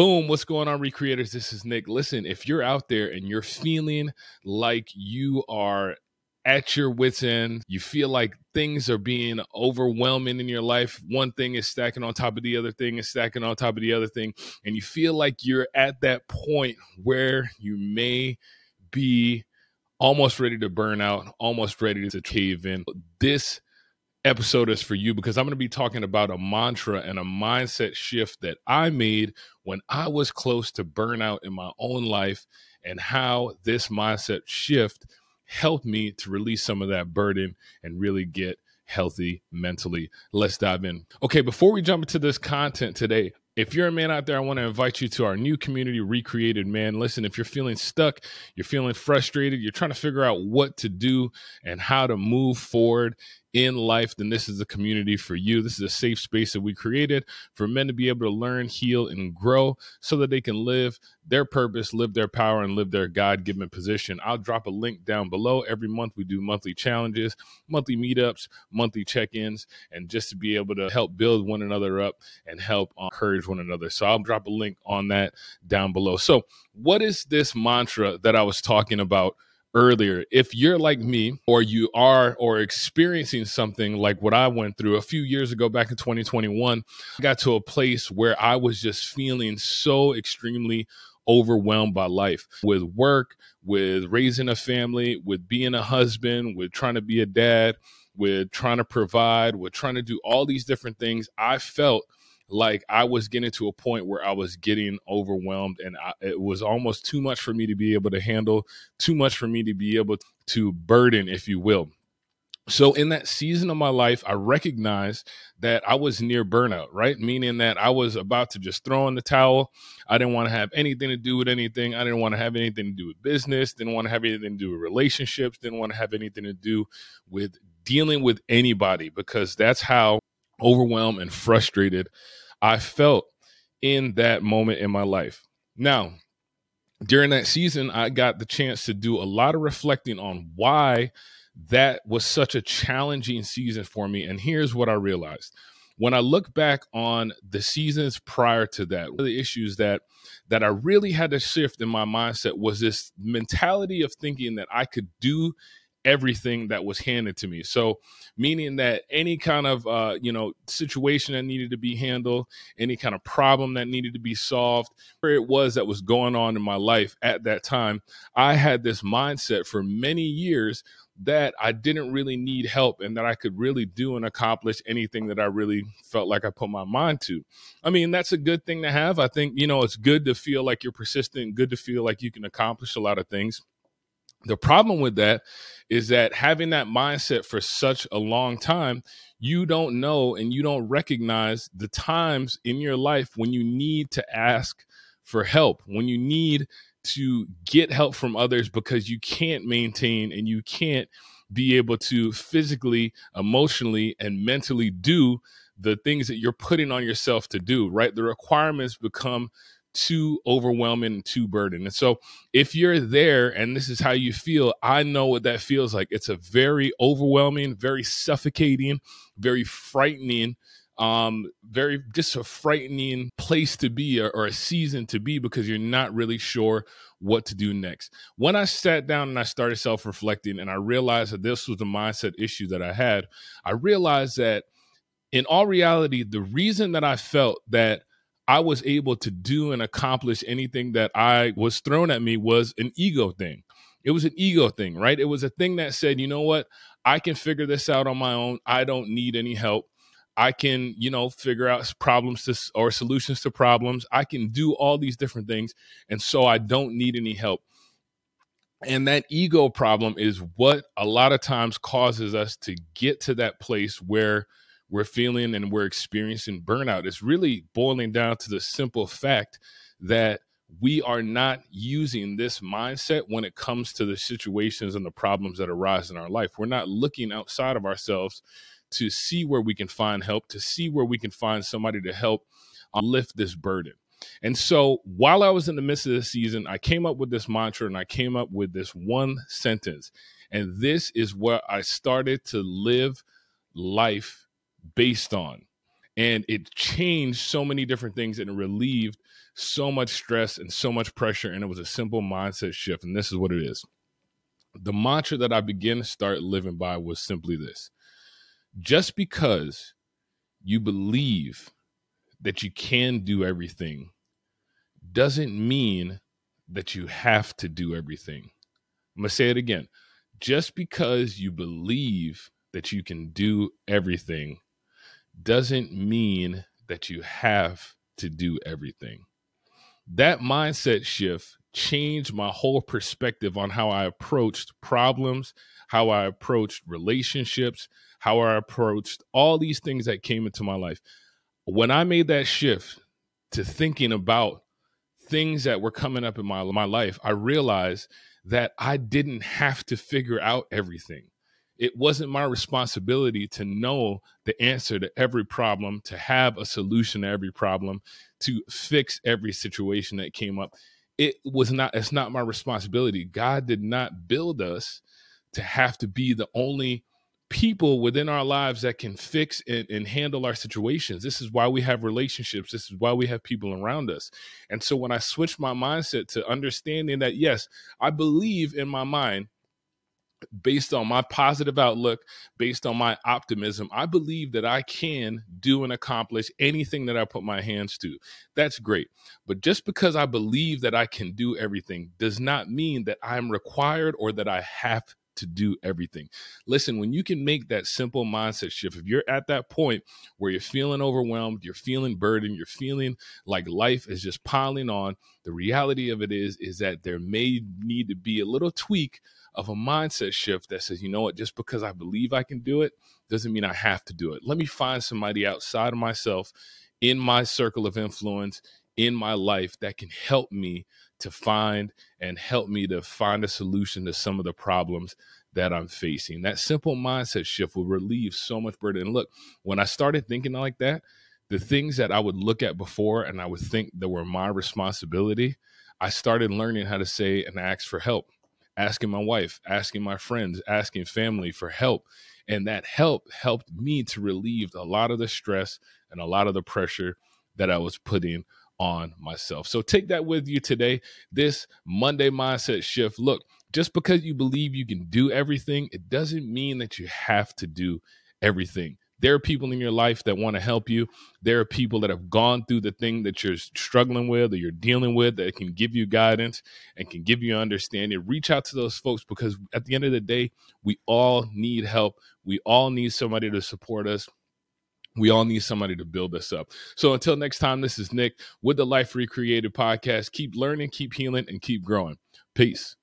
Boom, what's going on, recreators? This is Nick. Listen, if you're out there and you're feeling like you are at your wits' end, you feel like things are being overwhelming in your life, one thing is stacking on top of the other thing, is stacking on top of the other thing, and you feel like you're at that point where you may be almost ready to burn out, almost ready to cave in. This episode is for you because I'm going to be talking about a mantra and a mindset shift that I made when I was close to burnout in my own life and how this mindset shift helped me to release some of that burden and really get healthy mentally. Let's dive in. Okay, before we jump into this content today, if you're a man out there, I want to invite you to our new community, Recreated Man. Listen, if you're feeling stuck, you're feeling frustrated, you're trying to figure out what to do and how to move forward in life, then this is a community for you. This is a safe space that we created for men to be able to learn, heal, and grow so that they can live their purpose, live their power, and live their God given position. I'll drop a link down below. Every month we do monthly challenges, monthly meetups, monthly check ins, and just to be able to help build one another up and help uh, encourage one another. So I'll drop a link on that down below. So, what is this mantra that I was talking about? Earlier. If you're like me or you are or experiencing something like what I went through a few years ago back in 2021 I got to a place where I was just feeling so extremely overwhelmed by life with work with raising a family with being a husband with trying to be a dad with trying to provide with trying to do all these different things. I felt like I was getting to a point where I was getting overwhelmed and I, it was almost too much for me to be able to handle, too much for me to be able to burden, if you will. So, in that season of my life, I recognized that I was near burnout, right? Meaning that I was about to just throw in the towel. I didn't want to have anything to do with anything. I didn't want to have anything to do with business, didn't want to have anything to do with relationships, didn't want to have anything to do with dealing with anybody because that's how overwhelmed and frustrated I felt in that moment in my life. Now, during that season, I got the chance to do a lot of reflecting on why that was such a challenging season for me. And here's what I realized. When I look back on the seasons prior to that, one of the issues that that I really had to shift in my mindset was this mentality of thinking that I could do everything that was handed to me. So, meaning that any kind of uh, you know situation that needed to be handled, any kind of problem that needed to be solved, where it was that was going on in my life at that time, I had this mindset for many years that I didn't really need help and that I could really do and accomplish anything that I really felt like I put my mind to. I mean, that's a good thing to have. I think, you know, it's good to feel like you're persistent, good to feel like you can accomplish a lot of things. The problem with that is that having that mindset for such a long time, you don't know and you don't recognize the times in your life when you need to ask for help, when you need to get help from others because you can't maintain and you can't be able to physically, emotionally, and mentally do the things that you're putting on yourself to do, right? The requirements become too overwhelming too burdened. And so if you're there and this is how you feel, I know what that feels like. It's a very overwhelming, very suffocating, very frightening um very just a frightening place to be or, or, a season to be because you're not really sure what to do next when i sat down and i started self-reflecting and i realized that this was the mindset issue that i had i realized that in all reality the reason that i felt that I was able to do and accomplish anything that I was thrown at me was an ego thing. It was an ego thing, right? It was a thing that said, you know what? I can figure this out on my own. I don't need any help. I can, you know, figure out problems to, or solutions to problems. I can do all these different things. And so I don't need any help. And that ego problem is what a lot of times causes us to get to that place where we're feeling and we're experiencing burnout. It's really boiling down to the simple fact that we are not using this mindset when it comes to the situations and the problems that arise in our life. We're not looking outside of ourselves to see where we can find help, to see where we can find somebody to help uh, lift this burden. And so while I was in the midst of the season, I came up with this mantra and I came up with this one sentence. And this is where I started to live life based on. And it changed so many different things and relieved so much stress and so much pressure. And it was a simple mindset shift. And this is what it is the mantra that I began to start living by was simply this just because you believe that you can do everything doesn't mean that you have to do everything. I'm going to say it again. Just because you believe that you can do everything doesn't mean that you have to do everything. That mindset shift changed my whole perspective on how I approached problems, how I approached relationships, how I approached all these things that came into my life. When I made that shift to thinking about things that were coming up in my my life, I realized that I didn't have to figure out everything. It wasn't my responsibility to know the answer to every problem, to have a solution to every problem, to fix every situation that came up. It was not it's not my responsibility. God did not build us to have to be the only people within our lives that can fix and, and, handle our situations. This is why we have relationships. This is why we have people around us. And so when I switched my mindset to understanding that, yes, I believe in my mind. Based on my positive outlook, based on my optimism, I believe that I can do and accomplish anything that I put my hands to. That's great. But just because I believe that I can do everything does not mean that I'm required or that I have to do everything. Listen, when you can make that simple mindset shift, if you're at that point where you're feeling overwhelmed, you're feeling burdened, you're feeling like life is just piling on, the reality of it is is that there may need to be a little tweak of a mindset shift that says, you know what, just because I believe I can do it doesn't mean I have to do it. Let me find somebody outside of myself in my circle of influence in my life that can help me to find and help me to find a solution to some of the problems that I'm facing. That simple mindset shift will relieve so much burden. And look, when I started thinking like that, the things that I would look at before and I would think that were my responsibility, I started learning how to say and ask for help, asking my wife, asking my friends, asking family for help. And that help helped me to relieve a lot of the stress and a lot of the pressure that I was putting on myself. So take that with you today, this Monday mindset shift. Look, just because you believe you can do everything, it doesn't mean that you have to do everything. There are people in your life that want to help you. There are people that have gone through the thing that you're struggling with or you're dealing with that can give you guidance and can give you understanding. Reach out to those folks because at the end of the day, we all need help. We all need somebody to support us we all need somebody to build us up. So until next time, this is Nick with the Life Recreated podcast. Keep learning, keep healing, and keep growing. Peace.